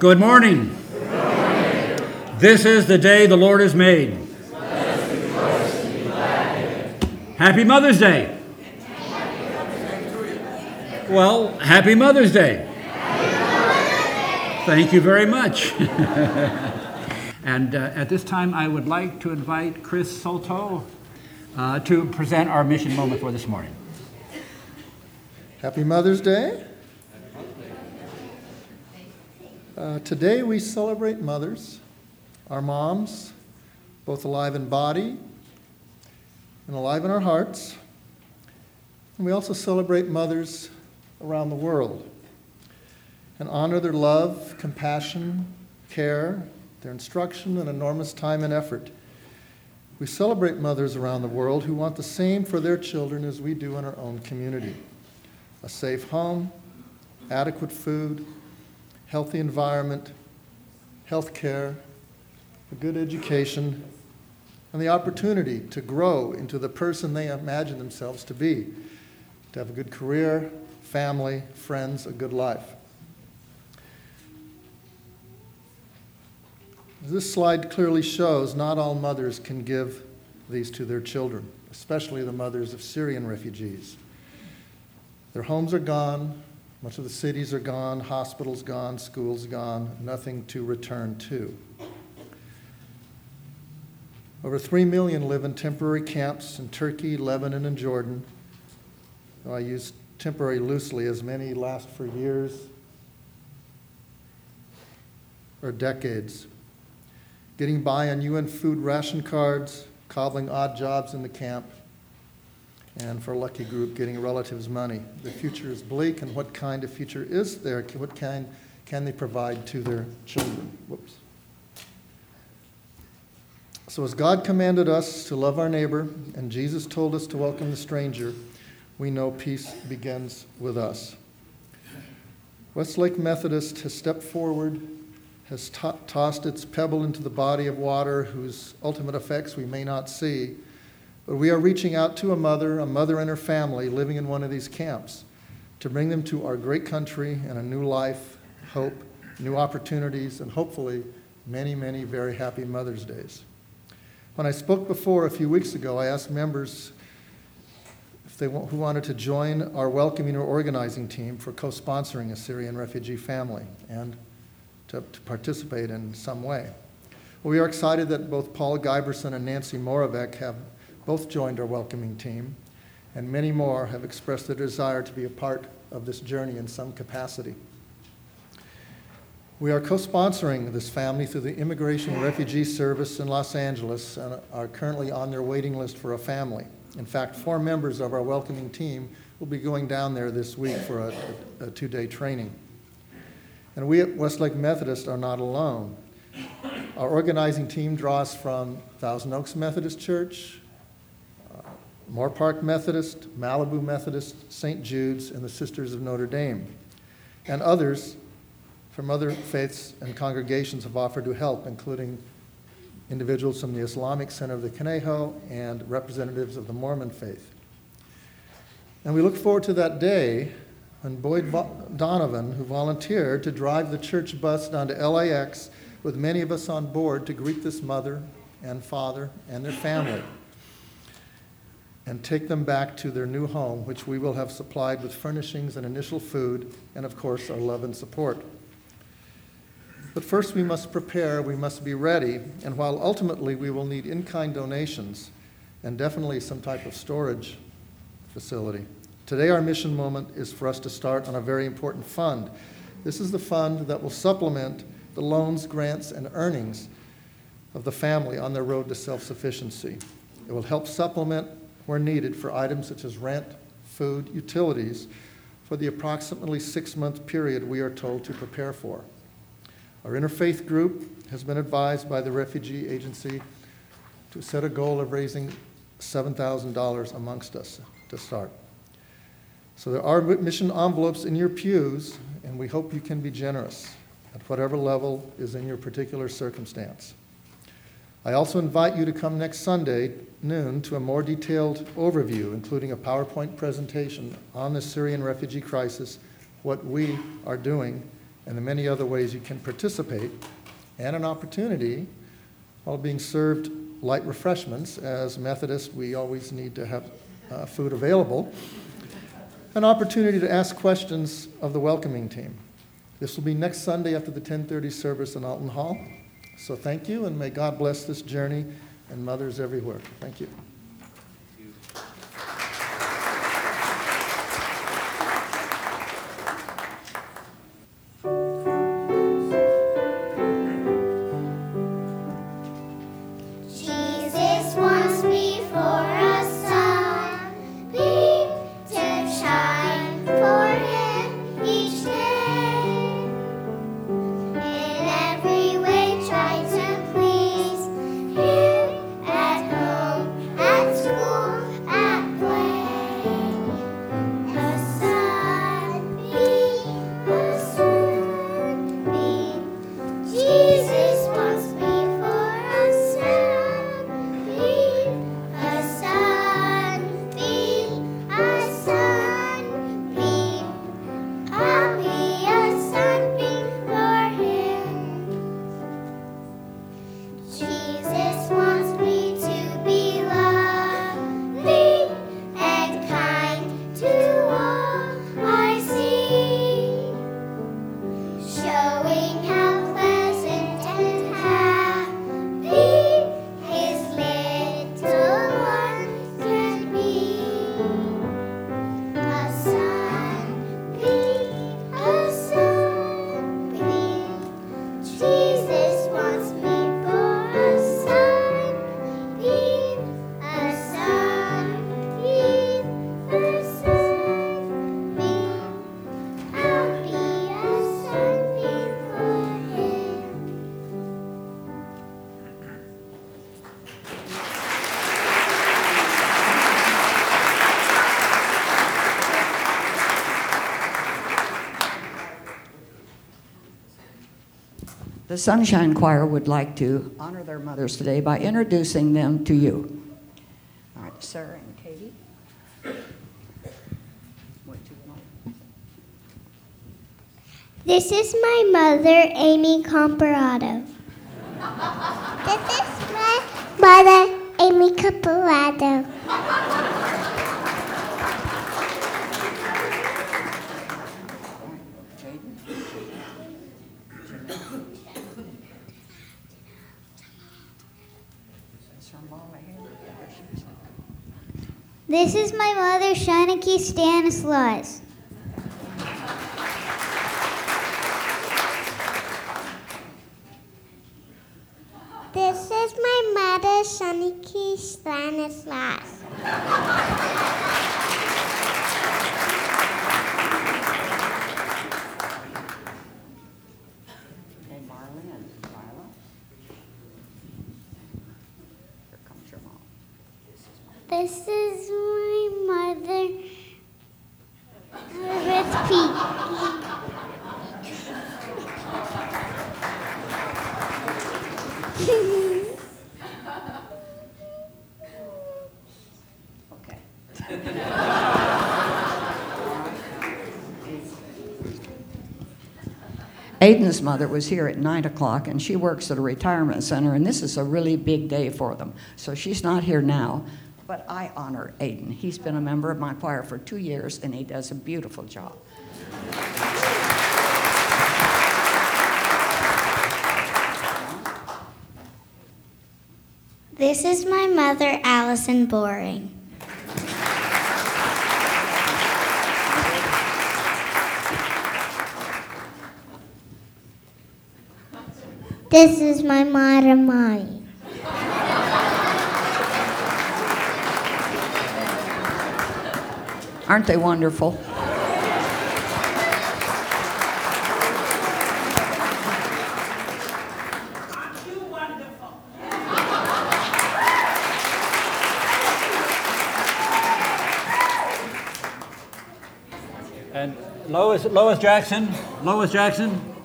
Good morning. This is the day the Lord has made. Happy Mother's Day. Well, happy Mother's Day. Thank you very much. and uh, at this time, I would like to invite Chris Soto uh, to present our mission moment for this morning. Happy Mother's Day. Uh, today we celebrate mothers, our moms, both alive in body and alive in our hearts. And we also celebrate mothers around the world and honor their love, compassion, care, their instruction, and enormous time and effort. We celebrate mothers around the world who want the same for their children as we do in our own community a safe home, adequate food, healthy environment, health care, a good education, and the opportunity to grow into the person they imagine themselves to be, to have a good career, family, friends, a good life. This slide clearly shows, not all mothers can give these to their children, especially the mothers of Syrian refugees. Their homes are gone, much of the cities are gone, hospitals gone, schools gone, nothing to return to. Over 3 million live in temporary camps in Turkey, Lebanon, and Jordan. I use temporary loosely, as many last for years or decades. Getting by on UN food ration cards, cobbling odd jobs in the camp, and for a lucky group, getting relatives money. The future is bleak, and what kind of future is there? What kind can they provide to their children? Whoops. So, as God commanded us to love our neighbor, and Jesus told us to welcome the stranger, we know peace begins with us. Westlake Methodist has stepped forward, has to- tossed its pebble into the body of water whose ultimate effects we may not see but we are reaching out to a mother, a mother and her family living in one of these camps to bring them to our great country and a new life, hope, new opportunities, and hopefully many, many very happy Mother's Days. When I spoke before a few weeks ago, I asked members if they who wanted to join our welcoming or organizing team for co-sponsoring a Syrian refugee family and to, to participate in some way. We are excited that both Paul Giberson and Nancy Moravec have both joined our welcoming team, and many more have expressed their desire to be a part of this journey in some capacity. We are co sponsoring this family through the Immigration and Refugee Service in Los Angeles and are currently on their waiting list for a family. In fact, four members of our welcoming team will be going down there this week for a, a, a two day training. And we at Westlake Methodist are not alone. Our organizing team draws from Thousand Oaks Methodist Church, Moorpark Methodist, Malibu Methodist, St. Jude's, and the Sisters of Notre Dame. And others from other faiths and congregations have offered to help, including individuals from the Islamic Center of the Conejo and representatives of the Mormon faith. And we look forward to that day when Boyd Donovan, who volunteered to drive the church bus down to LAX with many of us on board to greet this mother and father and their family and take them back to their new home, which we will have supplied with furnishings and initial food, and of course, our love and support. But first, we must prepare, we must be ready, and while ultimately we will need in kind donations and definitely some type of storage facility, today our mission moment is for us to start on a very important fund. This is the fund that will supplement the loans, grants, and earnings of the family on their road to self sufficiency. It will help supplement where needed for items such as rent, food, utilities for the approximately six month period we are told to prepare for. Our interfaith group has been advised by the Refugee Agency to set a goal of raising $7,000 amongst us to start. So there are mission envelopes in your pews, and we hope you can be generous at whatever level is in your particular circumstance. I also invite you to come next Sunday, noon, to a more detailed overview, including a PowerPoint presentation on the Syrian refugee crisis, what we are doing, and the many other ways you can participate, and an opportunity while being served light refreshments. As Methodists, we always need to have uh, food available. An opportunity to ask questions of the welcoming team. This will be next Sunday after the 10:30 service in Alton Hall. So thank you, and may God bless this journey and mothers everywhere. Thank you. Sunshine Choir would like to honor their mothers today by introducing them to you. All right, Sarah and Katie. What do you want? This is my mother, Amy Comparado. this is my mother, Amy Comparado. Jaden? Is her mama here? There she is. This is my mother, Shanaki Stanislaus. This is my mother, Shanaki Stanislaus. Okay, Marlon and Lila. Here comes your mom. This is my mother, Ruth P. Okay. Aiden's mother was here at 9 o'clock, and she works at a retirement center, and this is a really big day for them. So she's not here now, but I honor Aiden. He's been a member of my choir for two years, and he does a beautiful job. This is my mother, Allison Boring. This is my mother, Mommy. Aren't they wonderful? And Lois, Lois Jackson, Lois Jackson,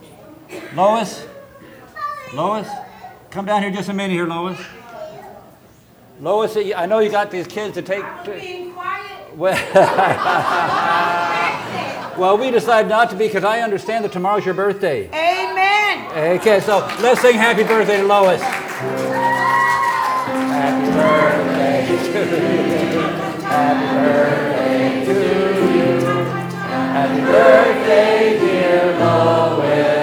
Lois, Lois, come down here just a minute here, Lois. Lois, I know you got these kids to take. To, being quiet. well, Well, we decided not to be because I understand that tomorrow's your birthday. Amen. Okay, so let's sing happy birthday to Lois. Happy birthday to you. Happy birthday to you. Happy birthday, dear Lois.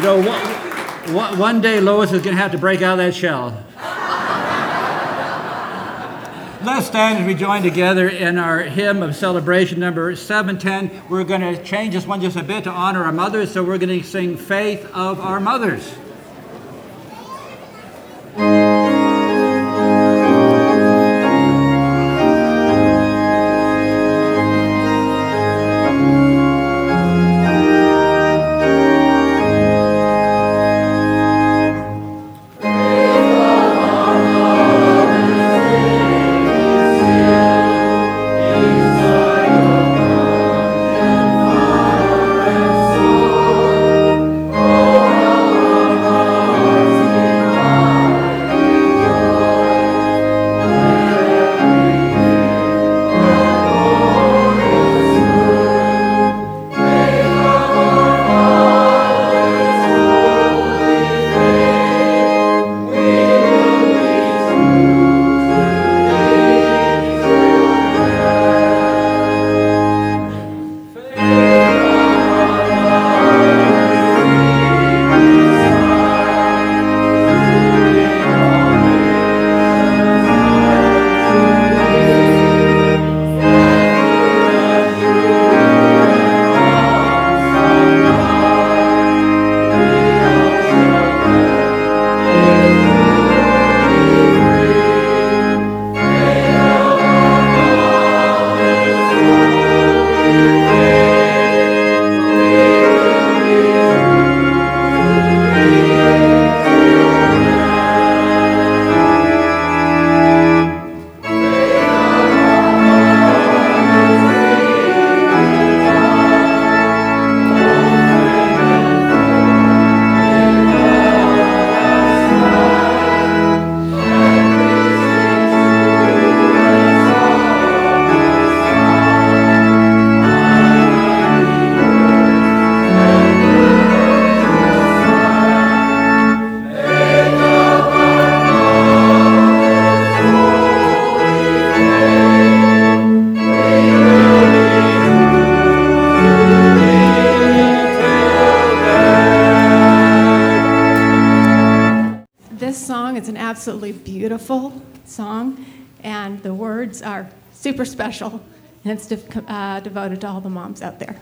You know, one, one, day Lois is going to have to break out of that shell. Let's stand as we join together in our hymn of celebration number 710. We're going to change this one just a bit to honor our mothers, so we're going to sing Faith of Our Mothers. Super special, and it's de- uh, devoted to all the moms out there.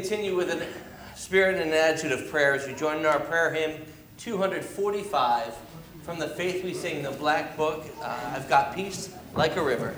Continue with a spirit and an attitude of prayer as we join in our prayer hymn 245 from the Faith We Sing, the Black Book. Uh, I've got peace like a river.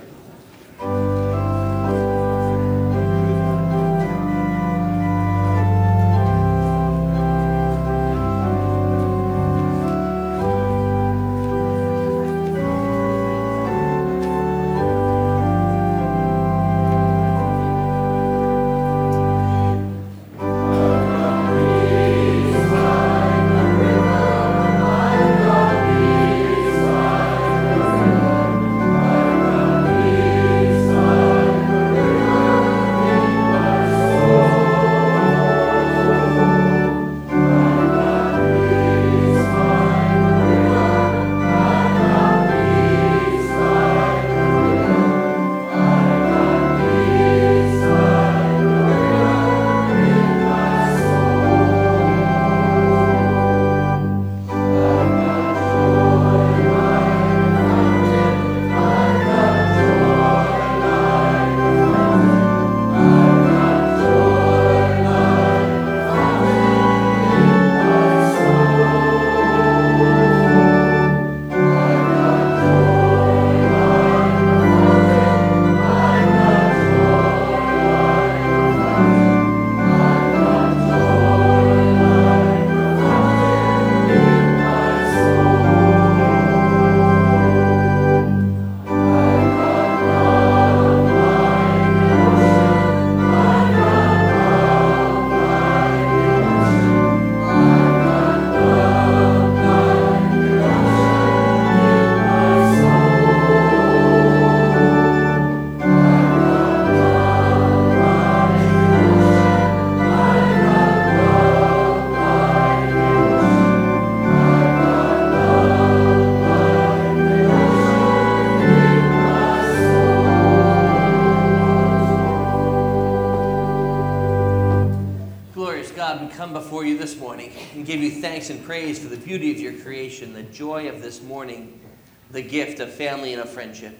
Family and a friendship.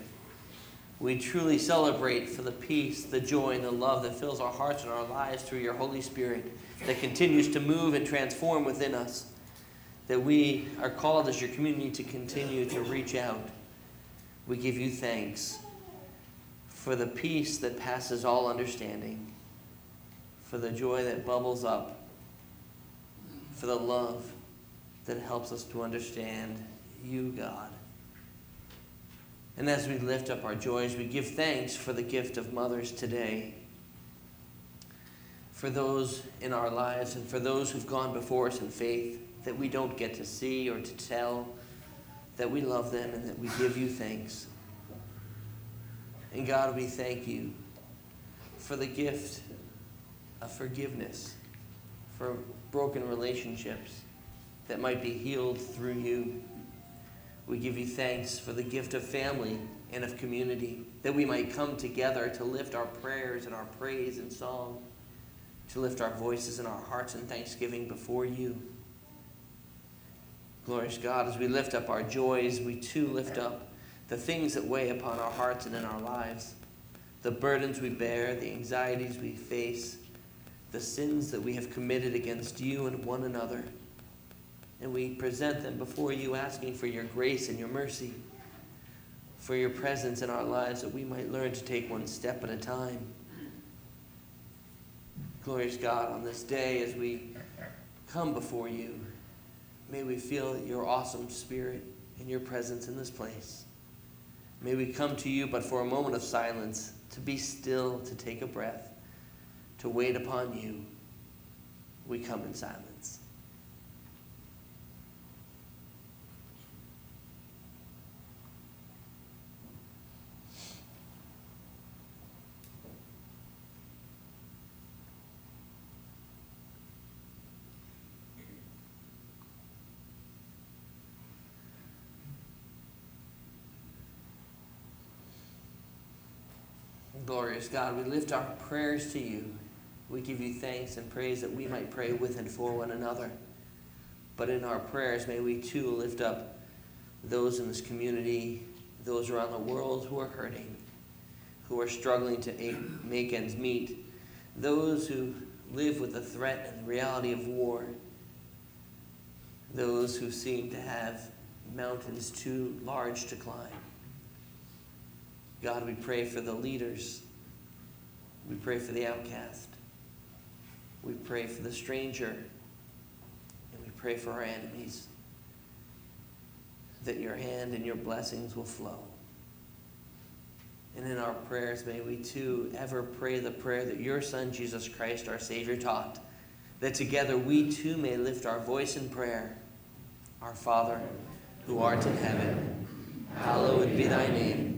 We truly celebrate for the peace, the joy, and the love that fills our hearts and our lives through your Holy Spirit that continues to move and transform within us. That we are called as your community to continue to reach out. We give you thanks for the peace that passes all understanding for the joy that bubbles up, for the love that helps us to understand you, God. And as we lift up our joys, we give thanks for the gift of mothers today, for those in our lives and for those who've gone before us in faith that we don't get to see or to tell, that we love them and that we give you thanks. And God, we thank you for the gift of forgiveness for broken relationships that might be healed through you. We give you thanks for the gift of family and of community, that we might come together to lift our prayers and our praise and song, to lift our voices and our hearts in thanksgiving before you. Glorious God, as we lift up our joys, we too lift up the things that weigh upon our hearts and in our lives, the burdens we bear, the anxieties we face the sins that we have committed against you and one another. And we present them before you, asking for your grace and your mercy, for your presence in our lives, that we might learn to take one step at a time. Glorious God, on this day as we come before you, may we feel your awesome spirit and your presence in this place. May we come to you, but for a moment of silence, to be still, to take a breath to wait upon you, we come in silence. Glorious God, we lift our prayers to you. We give you thanks and praise that we might pray with and for one another. But in our prayers, may we too lift up those in this community, those around the world who are hurting, who are struggling to make ends meet, those who live with the threat and the reality of war, those who seem to have mountains too large to climb. God, we pray for the leaders. We pray for the outcast. We pray for the stranger. And we pray for our enemies. That your hand and your blessings will flow. And in our prayers, may we too ever pray the prayer that your Son, Jesus Christ, our Savior, taught. That together we too may lift our voice in prayer. Our Father, who art in heaven, hallowed be thy name.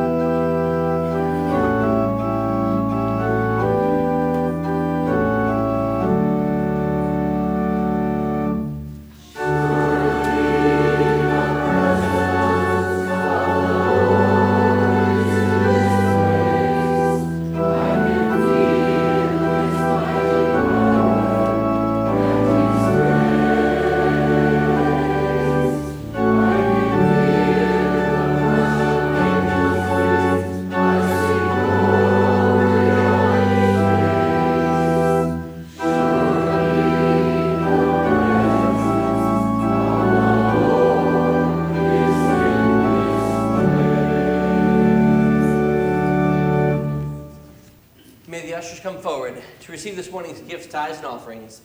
Offerings.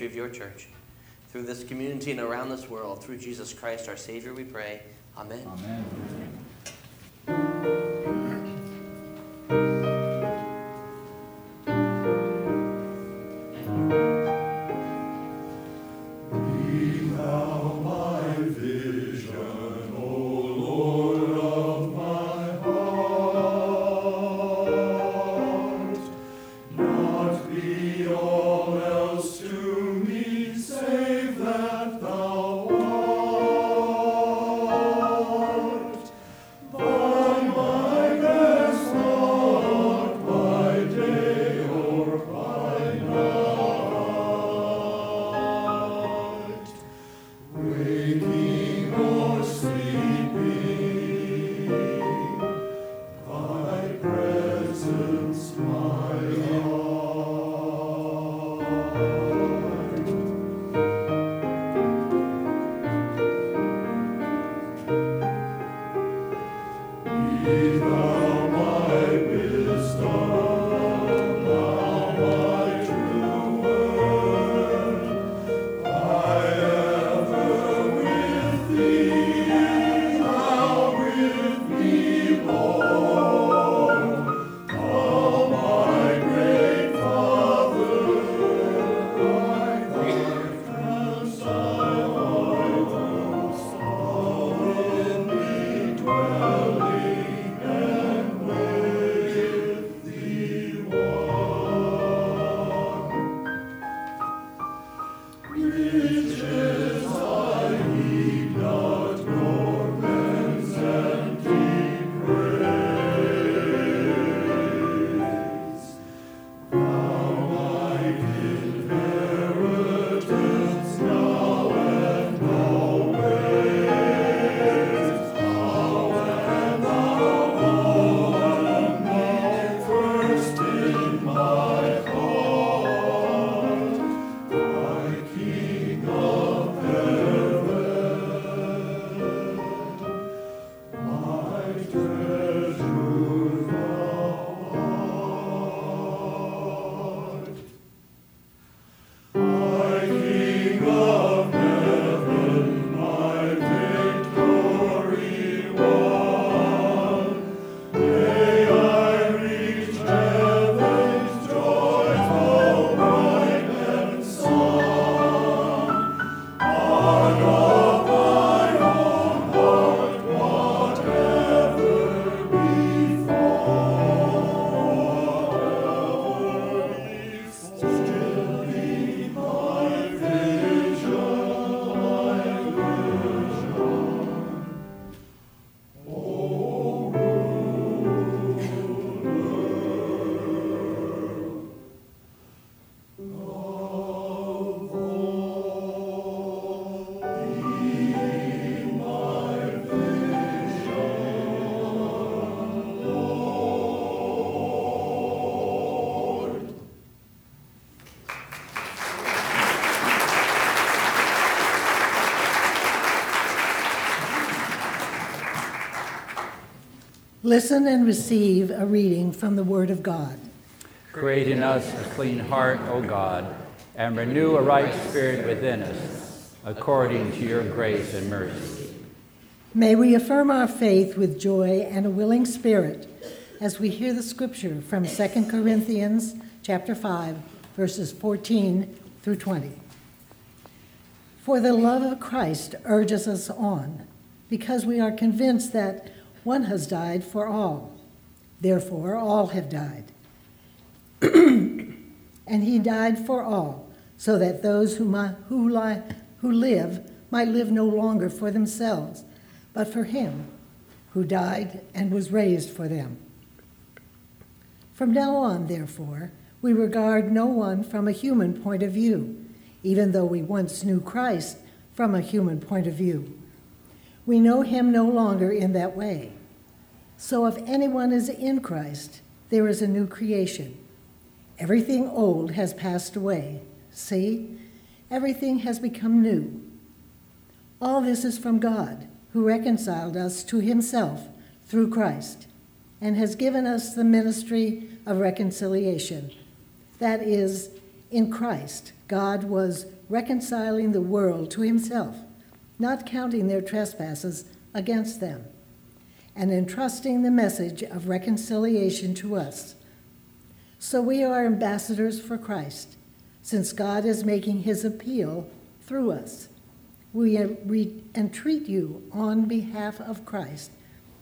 Ministry of your church. Through this community and around this world, through Jesus Christ our Savior, we pray. Amen. Amen. Listen and receive a reading from the Word of God. Create in us a clean heart, O God, and renew a right spirit within us, according to your grace and mercy. May we affirm our faith with joy and a willing spirit as we hear the scripture from 2 Corinthians chapter 5 verses 14 through 20. For the love of Christ urges us on, because we are convinced that one has died for all. Therefore, all have died. and he died for all, so that those who, who, who live might live no longer for themselves, but for him who died and was raised for them. From now on, therefore, we regard no one from a human point of view, even though we once knew Christ from a human point of view. We know him no longer in that way. So if anyone is in Christ, there is a new creation. Everything old has passed away. See, everything has become new. All this is from God, who reconciled us to himself through Christ, and has given us the ministry of reconciliation. That is, in Christ, God was reconciling the world to himself, not counting their trespasses against them, and entrusting the message of reconciliation to us. So we are ambassadors for Christ, since God is making his appeal through us. We entreat you on behalf of Christ,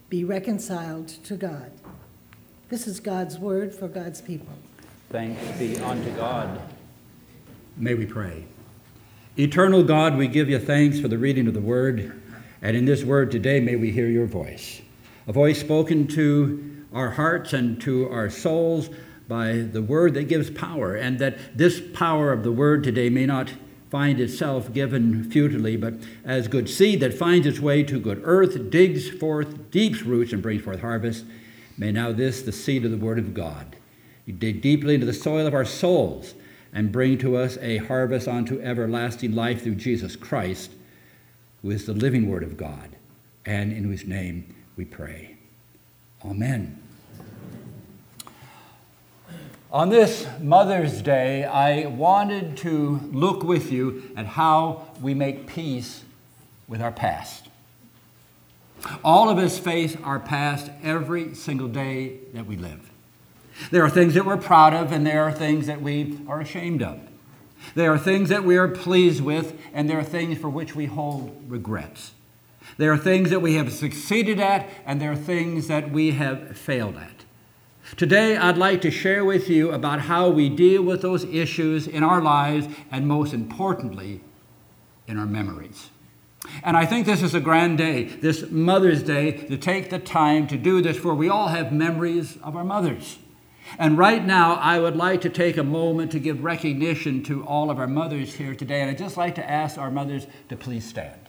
be reconciled to God. This is God's word for God's people. Thanks be unto God. May we pray. Eternal God, we give you thanks for the reading of the word. And in this word today, may we hear your voice. A voice spoken to our hearts and to our souls by the word that gives power. And that this power of the word today may not find itself given futilely, but as good seed that finds its way to good earth, digs forth deep roots, and brings forth harvest. May now this, the seed of the word of God, dig deeply into the soil of our souls and bring to us a harvest unto everlasting life through Jesus Christ, who is the living Word of God, and in whose name we pray. Amen. On this Mother's Day, I wanted to look with you at how we make peace with our past. All of us face our past every single day that we live. There are things that we're proud of, and there are things that we are ashamed of. There are things that we are pleased with, and there are things for which we hold regrets. There are things that we have succeeded at, and there are things that we have failed at. Today, I'd like to share with you about how we deal with those issues in our lives, and most importantly, in our memories. And I think this is a grand day, this Mother's Day, to take the time to do this, for we all have memories of our mothers. And right now, I would like to take a moment to give recognition to all of our mothers here today. And I'd just like to ask our mothers to please stand.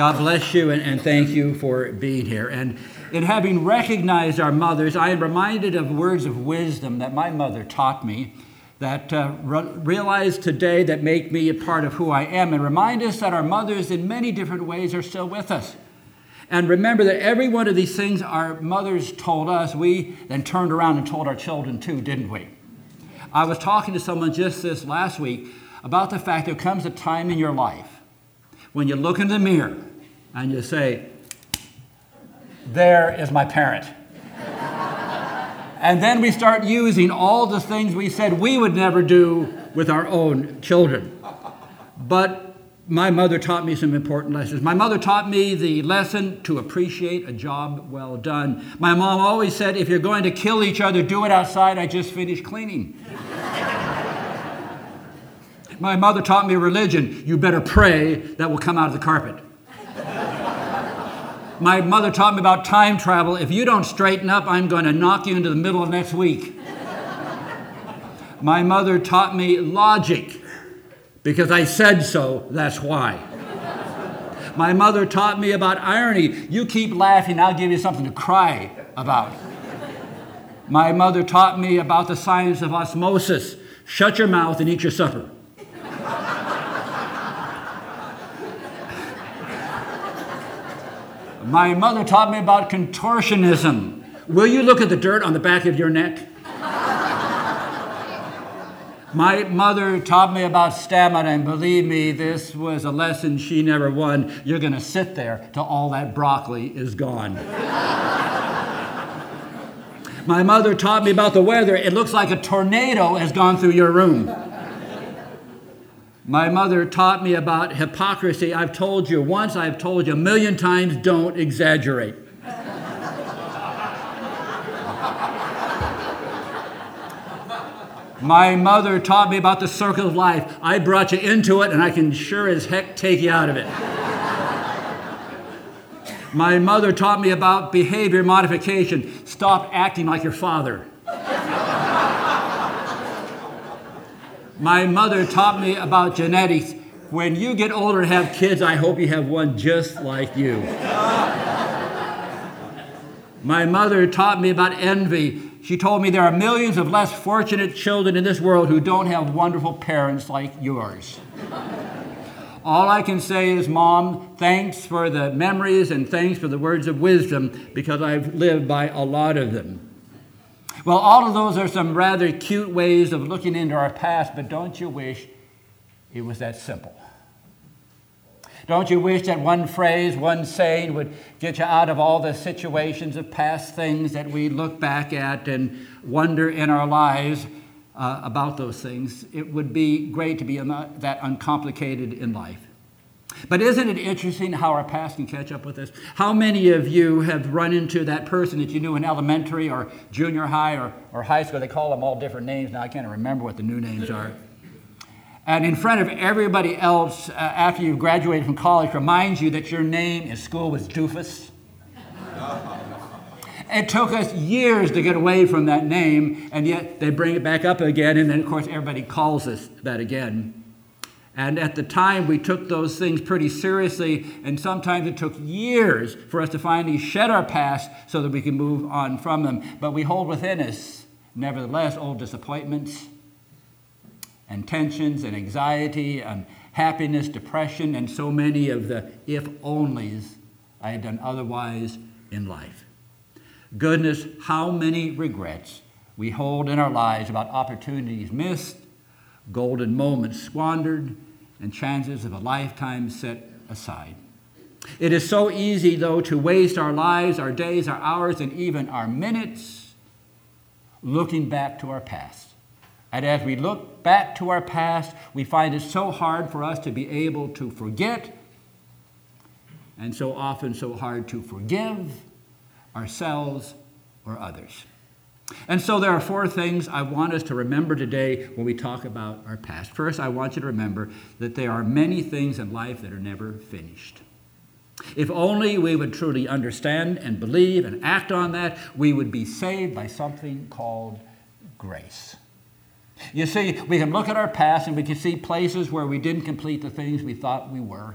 God bless you and, and, thank you for being here. And in having recognized our mothers, I am reminded of words of wisdom that my mother taught me that uh, re- realize today that make me a part of who I am and remind us that our mothers, in many different ways, are still with us. And remember that every one of these things our mothers told us, we then turned around and told our children too, didn't we? I was talking to someone just this last week about the fact there comes a time in your life when you look in the mirror and you say, There is my parent. and then we start using all the things we said we would never do with our own children. But my mother taught me some important lessons. My mother taught me the lesson to appreciate a job well done. My mom always said, if you're going to kill each other, do it outside. I just finished cleaning. My mother taught me religion. You better pray that will come out of the carpet. My mother taught me about time travel. If you don't straighten up, I'm going to knock you into the middle of next week. My mother taught me logic because I said so, that's why. My mother taught me about irony. You keep laughing, I'll give you something to cry about. My mother taught me about the science of osmosis. Shut your mouth and eat your supper. My mother taught me about contortionism. Will you look at the dirt on the back of your neck? My mother taught me about stamina, and believe me, this was a lesson she never won. You're going to sit there till all that broccoli is gone. My mother taught me about the weather. It looks like a tornado has gone through your room. My mother taught me about hypocrisy. I've told you once, I've told you a million times don't exaggerate. My mother taught me about the circle of life. I brought you into it, and I can sure as heck take you out of it. My mother taught me about behavior modification. Stop acting like your father. My mother taught me about genetics. When you get older and have kids, I hope you have one just like you. My mother taught me about envy. She told me there are millions of less fortunate children in this world who don't have wonderful parents like yours. All I can say is, Mom, thanks for the memories and thanks for the words of wisdom because I've lived by a lot of them. Well, all of those are some rather cute ways of looking into our past, but don't you wish it was that simple? Don't you wish that one phrase, one saying would get you out of all the situations of past things that we look back at and wonder in our lives uh, about those things? It would be great to be that uncomplicated in life. But isn't it interesting how our past can catch up with us? How many of you have run into that person that you knew in elementary or junior high or, or high school? They call them all different names now. I can't remember what the new names are and in front of everybody else uh, after you've graduated from college reminds you that your name in school was Doofus. it took us years to get away from that name, and yet they bring it back up again, and then, of course, everybody calls us that again. And at the time, we took those things pretty seriously, and sometimes it took years for us to finally shed our past so that we can move on from them. But we hold within us, nevertheless, old disappointments and tensions and anxiety and happiness, depression, and so many of the if onlys I had done otherwise in life. Goodness, how many regrets we hold in our lives about opportunities missed, golden moments squandered, and chances of a lifetime set aside. It is so easy, though, to waste our lives, our days, our hours, and even our minutes looking back to our past. And as we look back to our past, we find it so hard for us to be able to forget, and so often so hard to forgive ourselves or others. And so there are four things I want us to remember today when we talk about our past. First, I want you to remember that there are many things in life that are never finished. If only we would truly understand and believe and act on that, we would be saved by something called grace. You see, we can look at our past and we can see places where we didn't complete the things we thought we were.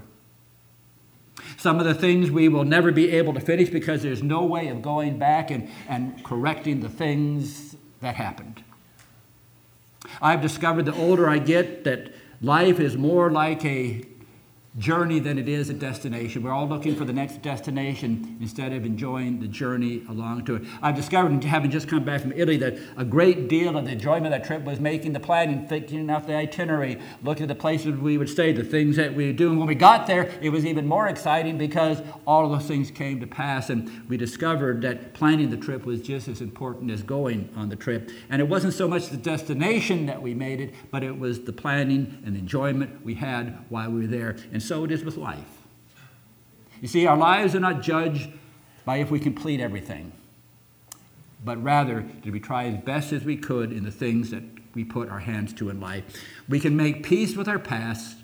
Some of the things we will never be able to finish because there's no way of going back and, and correcting the things that happened. I've discovered the older I get that life is more like a journey than it is a destination. We're all looking for the next destination instead of enjoying the journey along to it. I've discovered, having just come back from Italy, that a great deal of the enjoyment of that trip was making the planning, thinking out the itinerary, looking at the places we would stay, the things that we would do. And when we got there, it was even more exciting because all of those things came to pass. And we discovered that planning the trip was just as important as going on the trip. And it wasn't so much the destination that we made it, but it was the planning and enjoyment we had while we were there. And so it is with life. You see, our lives are not judged by if we complete everything, but rather did we try as best as we could in the things that we put our hands to in life. We can make peace with our past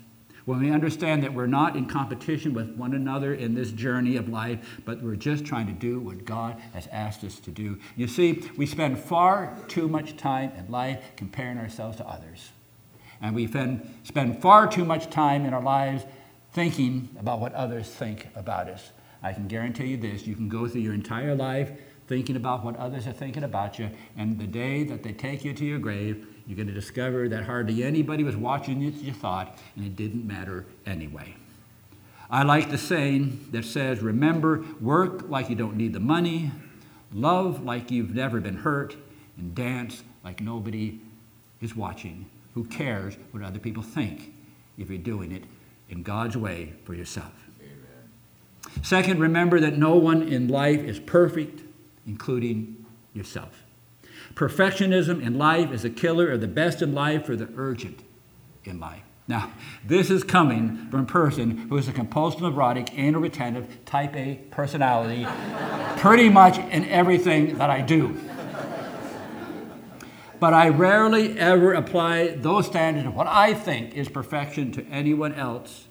when we understand that we're not in competition with one another in this journey of life, but we're just trying to do what God has asked us to do. You see, we spend far too much time in life comparing ourselves to others. And we spend far too much time in our lives thinking about what others think about us. I can guarantee you this you can go through your entire life thinking about what others are thinking about you, and the day that they take you to your grave, you're going to discover that hardly anybody was watching you you thought, and it didn't matter anyway. I like the saying that says, Remember, work like you don't need the money, love like you've never been hurt, and dance like nobody is watching. Who cares what other people think if you're doing it in God's way for yourself. Amen. Second, remember that no one in life is perfect, including yourself. Perfectionism in life is a killer of the best in life or the urgent in life. Now, this is coming from a person who is a compulsive, neurotic, anal retentive, type A personality, pretty much in everything that I do. But I rarely ever apply those standards of what I think is perfection to anyone else,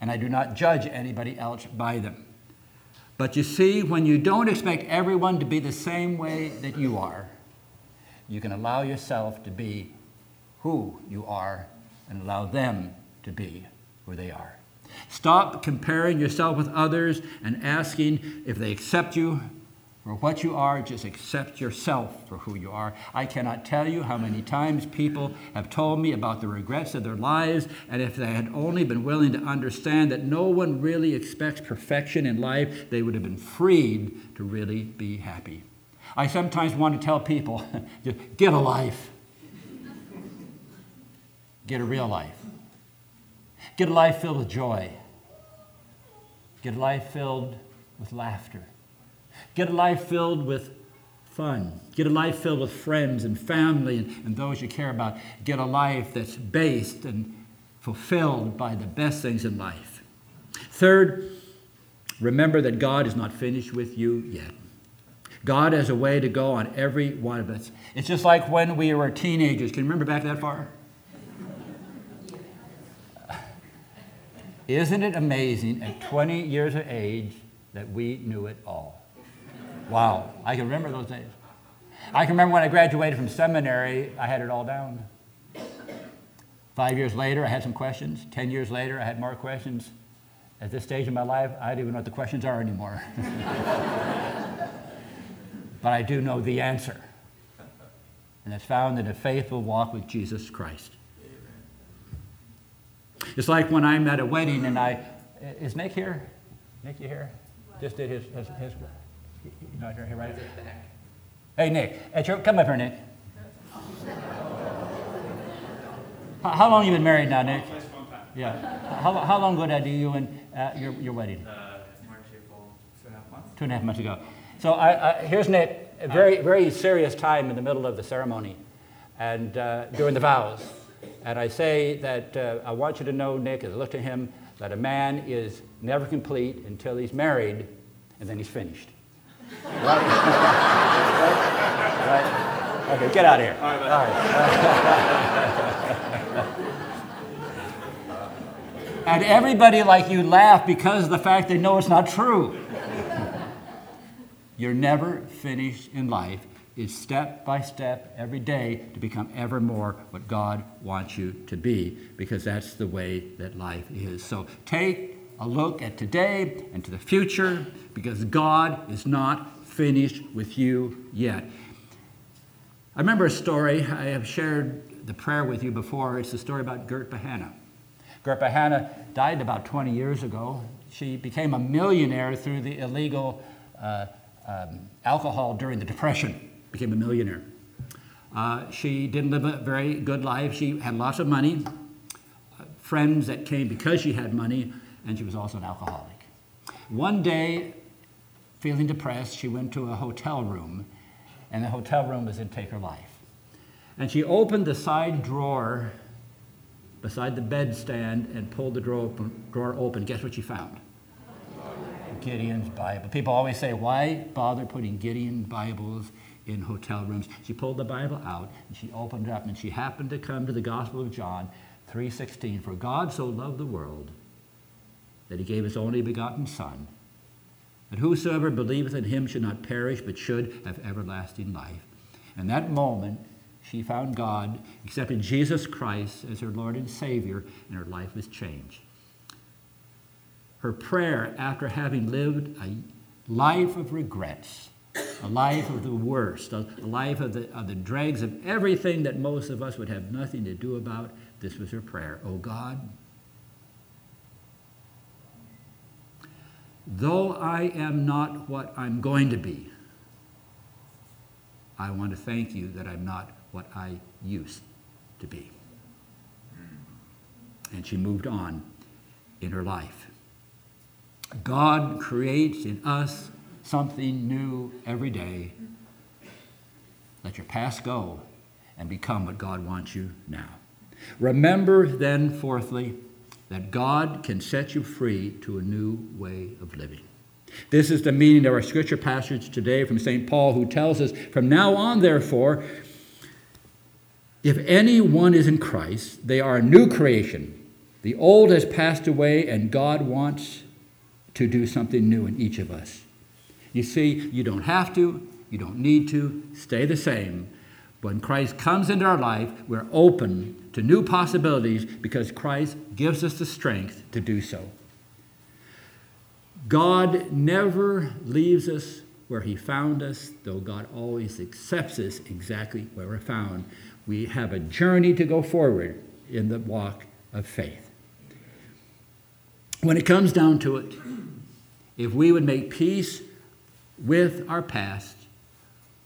and I do not judge anybody else by them. But you see, when you don't expect everyone to be the same way that you are, you can allow yourself to be who you are and allow them to be who they are. Stop comparing yourself with others and asking if they accept you for what you are, just accept yourself for who you are. I cannot tell you how many times people have told me about the regrets of their lives, and if they had only been willing to understand that no one really expects perfection in life, they would have been freed to really be happy. I sometimes want to tell people just get a life, get a real life, get a life filled with joy, get a life filled with laughter. Get a life filled with fun. Get a life filled with friends and family and, and those you care about. Get a life that's based and fulfilled by the best things in life. Third, remember that God is not finished with you yet. God has a way to go on every one of us. It's just like when we were teenagers. Can you remember back that far? Isn't it amazing at 20 years of age that we knew it all? Wow, I can remember those days. I can remember when I graduated from seminary, I had it all down. Five years later, I had some questions. Ten years later, I had more questions. At this stage in my life, I don't even know what the questions are anymore. but I do know the answer. And it's found in a faithful walk with Jesus Christ. It's like when I'm at a wedding and I. Is Nick here? Nick, you here? Just did his. his, his you know, here, right? Hey, Nick. At your, come up here, Nick. how, how long you been married now, Nick? Yeah. How, how long ago did you and uh, your, your wedding? Uh, March, April, two and a half months. Two and a half months ago. So I, I, here's Nick, a very, very serious time in the middle of the ceremony and uh, during the vows. And I say that uh, I want you to know, Nick, as I look to him, that a man is never complete until he's married and then he's finished. Right? right? right? Okay, get out of here. All right. All right. and everybody like you laugh because of the fact they know it's not true. You're never finished in life. It's step by step every day to become ever more what God wants you to be because that's the way that life is. So take a look at today and to the future because God is not finished with you yet. I remember a story, I have shared the prayer with you before. It's the story about Gert Behanna. Gert Behanna died about 20 years ago. She became a millionaire through the illegal uh, um, alcohol during the Depression, became a millionaire. Uh, she didn't live a very good life. She had lots of money, uh, friends that came because she had money, and she was also an alcoholic. One day, feeling depressed, she went to a hotel room, and the hotel room was in Take Her Life. And she opened the side drawer beside the bedstand and pulled the drawer open, drawer open. Guess what she found? Gideon's Bible. People always say, why bother putting Gideon Bibles in hotel rooms? She pulled the Bible out and she opened it up and she happened to come to the Gospel of John 3:16. For God so loved the world that he gave his only begotten Son, that whosoever believeth in him should not perish but should have everlasting life. And that moment, she found God, accepted Jesus Christ as her Lord and Savior, and her life was changed. Her prayer, after having lived a life of regrets, a life of the worst, a life of the, of the dregs of everything that most of us would have nothing to do about, this was her prayer. Oh God, though I am not what I'm going to be, I want to thank you that I'm not what I used to be. And she moved on in her life. God creates in us something new every day. Let your past go and become what God wants you now. Remember then, fourthly, that God can set you free to a new way of living. This is the meaning of our scripture passage today from St. Paul, who tells us, From now on, therefore, if anyone is in Christ, they are a new creation. The old has passed away, and God wants to do something new in each of us. You see, you don't have to, you don't need to, stay the same. When Christ comes into our life, we're open to new possibilities because Christ gives us the strength to do so. God never leaves us where He found us, though God always accepts us exactly where we're found. We have a journey to go forward in the walk of faith. When it comes down to it, if we would make peace with our past,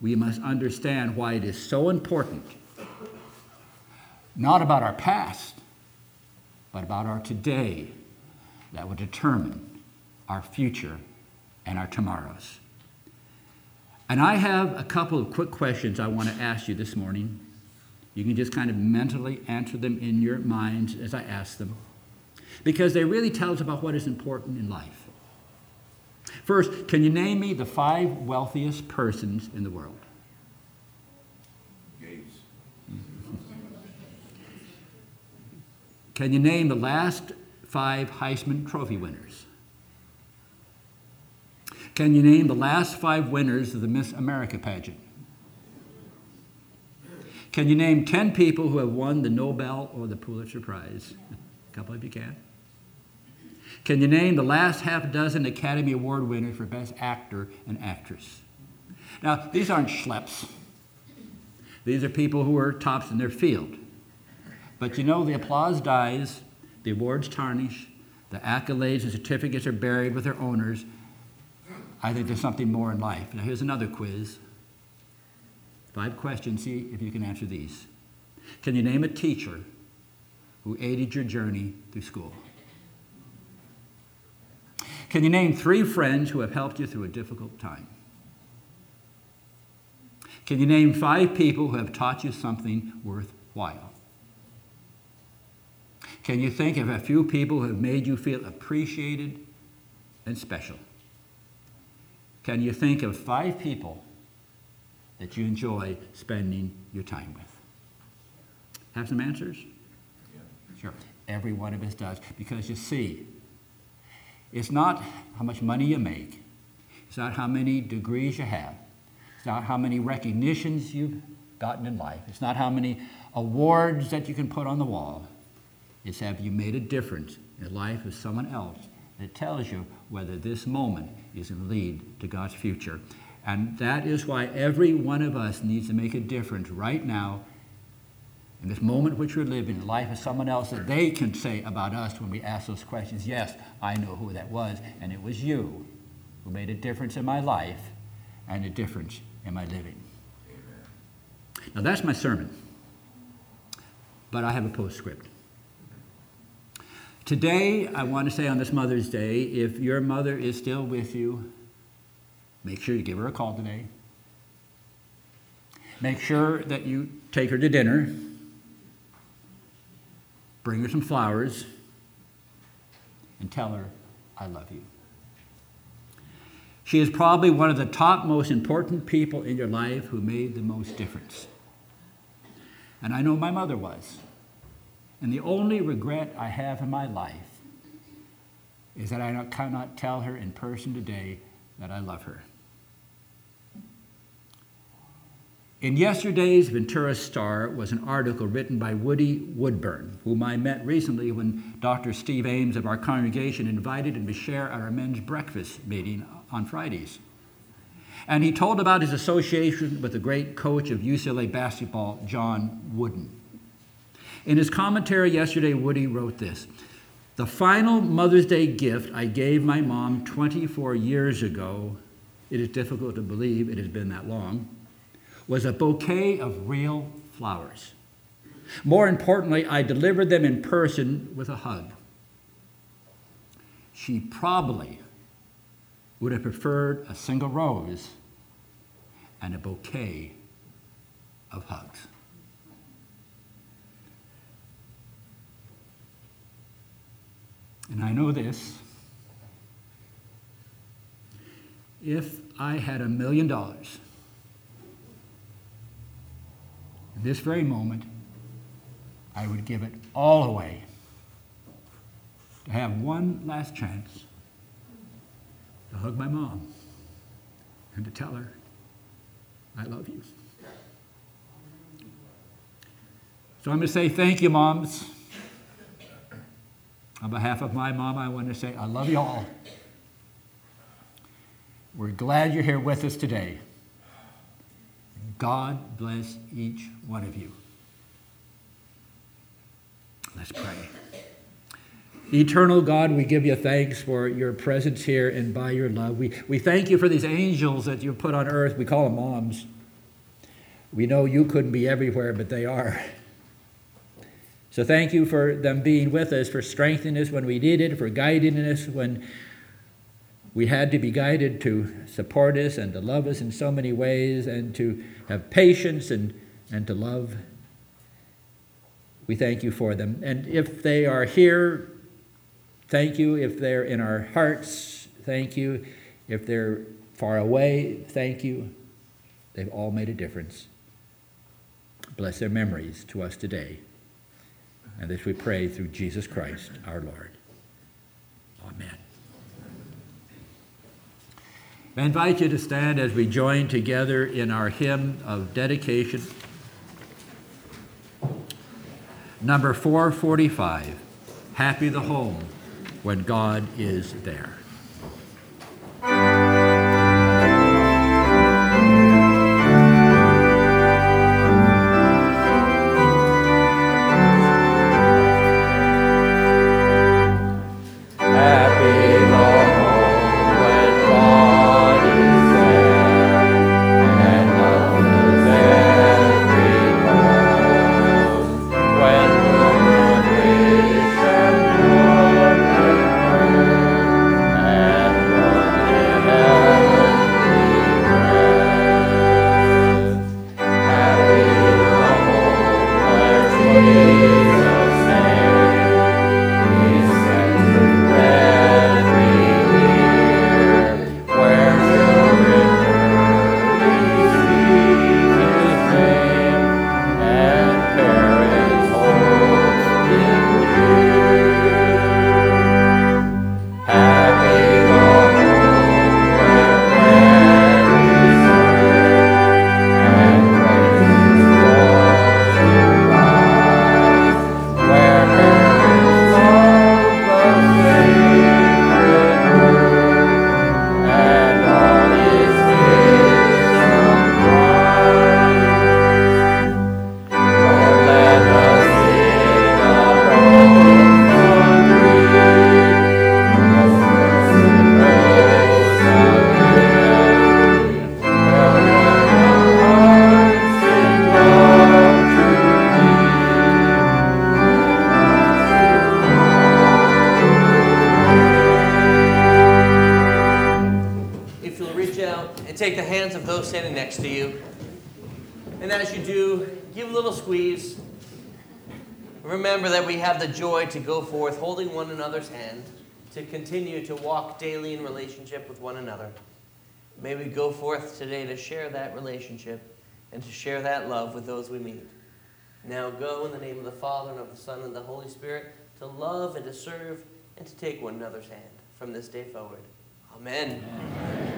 we must understand why it is so important, not about our past, but about our today, that will determine our future and our tomorrows. And I have a couple of quick questions I want to ask you this morning. You can just kind of mentally answer them in your minds as I ask them, because they really tell us about what is important in life. First, can you name me the five wealthiest persons in the world? Gates. Can you name the last five Heisman Trophy winners? Can you name the last five winners of the Miss America pageant? Can you name 10 people who have won the Nobel or the Pulitzer Prize? A couple of you can. Can you name the last half dozen Academy Award winners for Best Actor and Actress? Now, these aren't schleps. These are people who are tops in their field. But you know, the applause dies, the awards tarnish, the accolades and certificates are buried with their owners. I think there's something more in life. Now, here's another quiz. Five questions, see if you can answer these. Can you name a teacher who aided your journey through school? Can you name three friends who have helped you through a difficult time? Can you name five people who have taught you something worthwhile? Can you think of a few people who have made you feel appreciated and special? Can you think of five people that you enjoy spending your time with? Have some answers? Yeah. Sure. Every one of us does. Because you see, it's not how much money you make, it's not how many degrees you have, it's not how many recognitions you've gotten in life, it's not how many awards that you can put on the wall. It's have you made a difference in the life of someone else that tells you whether this moment is to lead to God's future. And that is why every one of us needs to make a difference right now in this moment which we're living, life of someone else, that they can say about us when we ask those questions, yes, I know who that was, and it was you who made a difference in my life and a difference in my living. Amen. Now that's my sermon, but I have a postscript. Today, I want to say on this Mother's Day, if your mother is still with you, make sure you give her a call today. Make sure that you take her to dinner. Bring her some flowers and tell her, I love you. She is probably one of the top most important people in your life who made the most difference. And I know my mother was. And the only regret I have in my life is that I cannot tell her in person today that I love her. In yesterday's Ventura Star was an article written by Woody Woodburn, whom I met recently when Dr. Steve Ames of our congregation invited him to share our men's breakfast meeting on Fridays. And he told about his association with the great coach of UCLA basketball, John Wooden. In his commentary yesterday, Woody wrote this The final Mother's Day gift I gave my mom 24 years ago, it is difficult to believe it has been that long, was a bouquet of real flowers. More importantly, I delivered them in person with a hug. She probably would have preferred a single rose and a bouquet of hugs. And I know this if I had a million dollars, in this very moment, I would give it all away to have one last chance to hug my mom and to tell her, I love you. So I'm going to say thank you, moms. On behalf of my mom, I want to say I love you all. We're glad you're here with us today. God bless each one of you. Let's pray. Eternal God, we give you thanks for your presence here and by your love. We, we thank you for these angels that you've put on earth. We call them moms. We know you couldn't be everywhere, but they are. So thank you for them being with us, for strengthening us when we needed, for guiding us when we had to be guided to support us and to love us in so many ways and to have patience and, and to love. We thank you for them. And if they are here, thank you. If they're in our hearts, thank you. If they're far away, thank you. They've all made a difference. Bless their memories to us today. And this we pray through Jesus Christ our Lord. Amen. I invite you to stand as we join together in our hymn of dedication, number 445 Happy the Home when God is there. Have the joy to go forth holding one another's hand, to continue to walk daily in relationship with one another. May we go forth today to share that relationship and to share that love with those we meet. Now go in the name of the Father and of the Son and of the Holy Spirit to love and to serve and to take one another's hand from this day forward. Amen.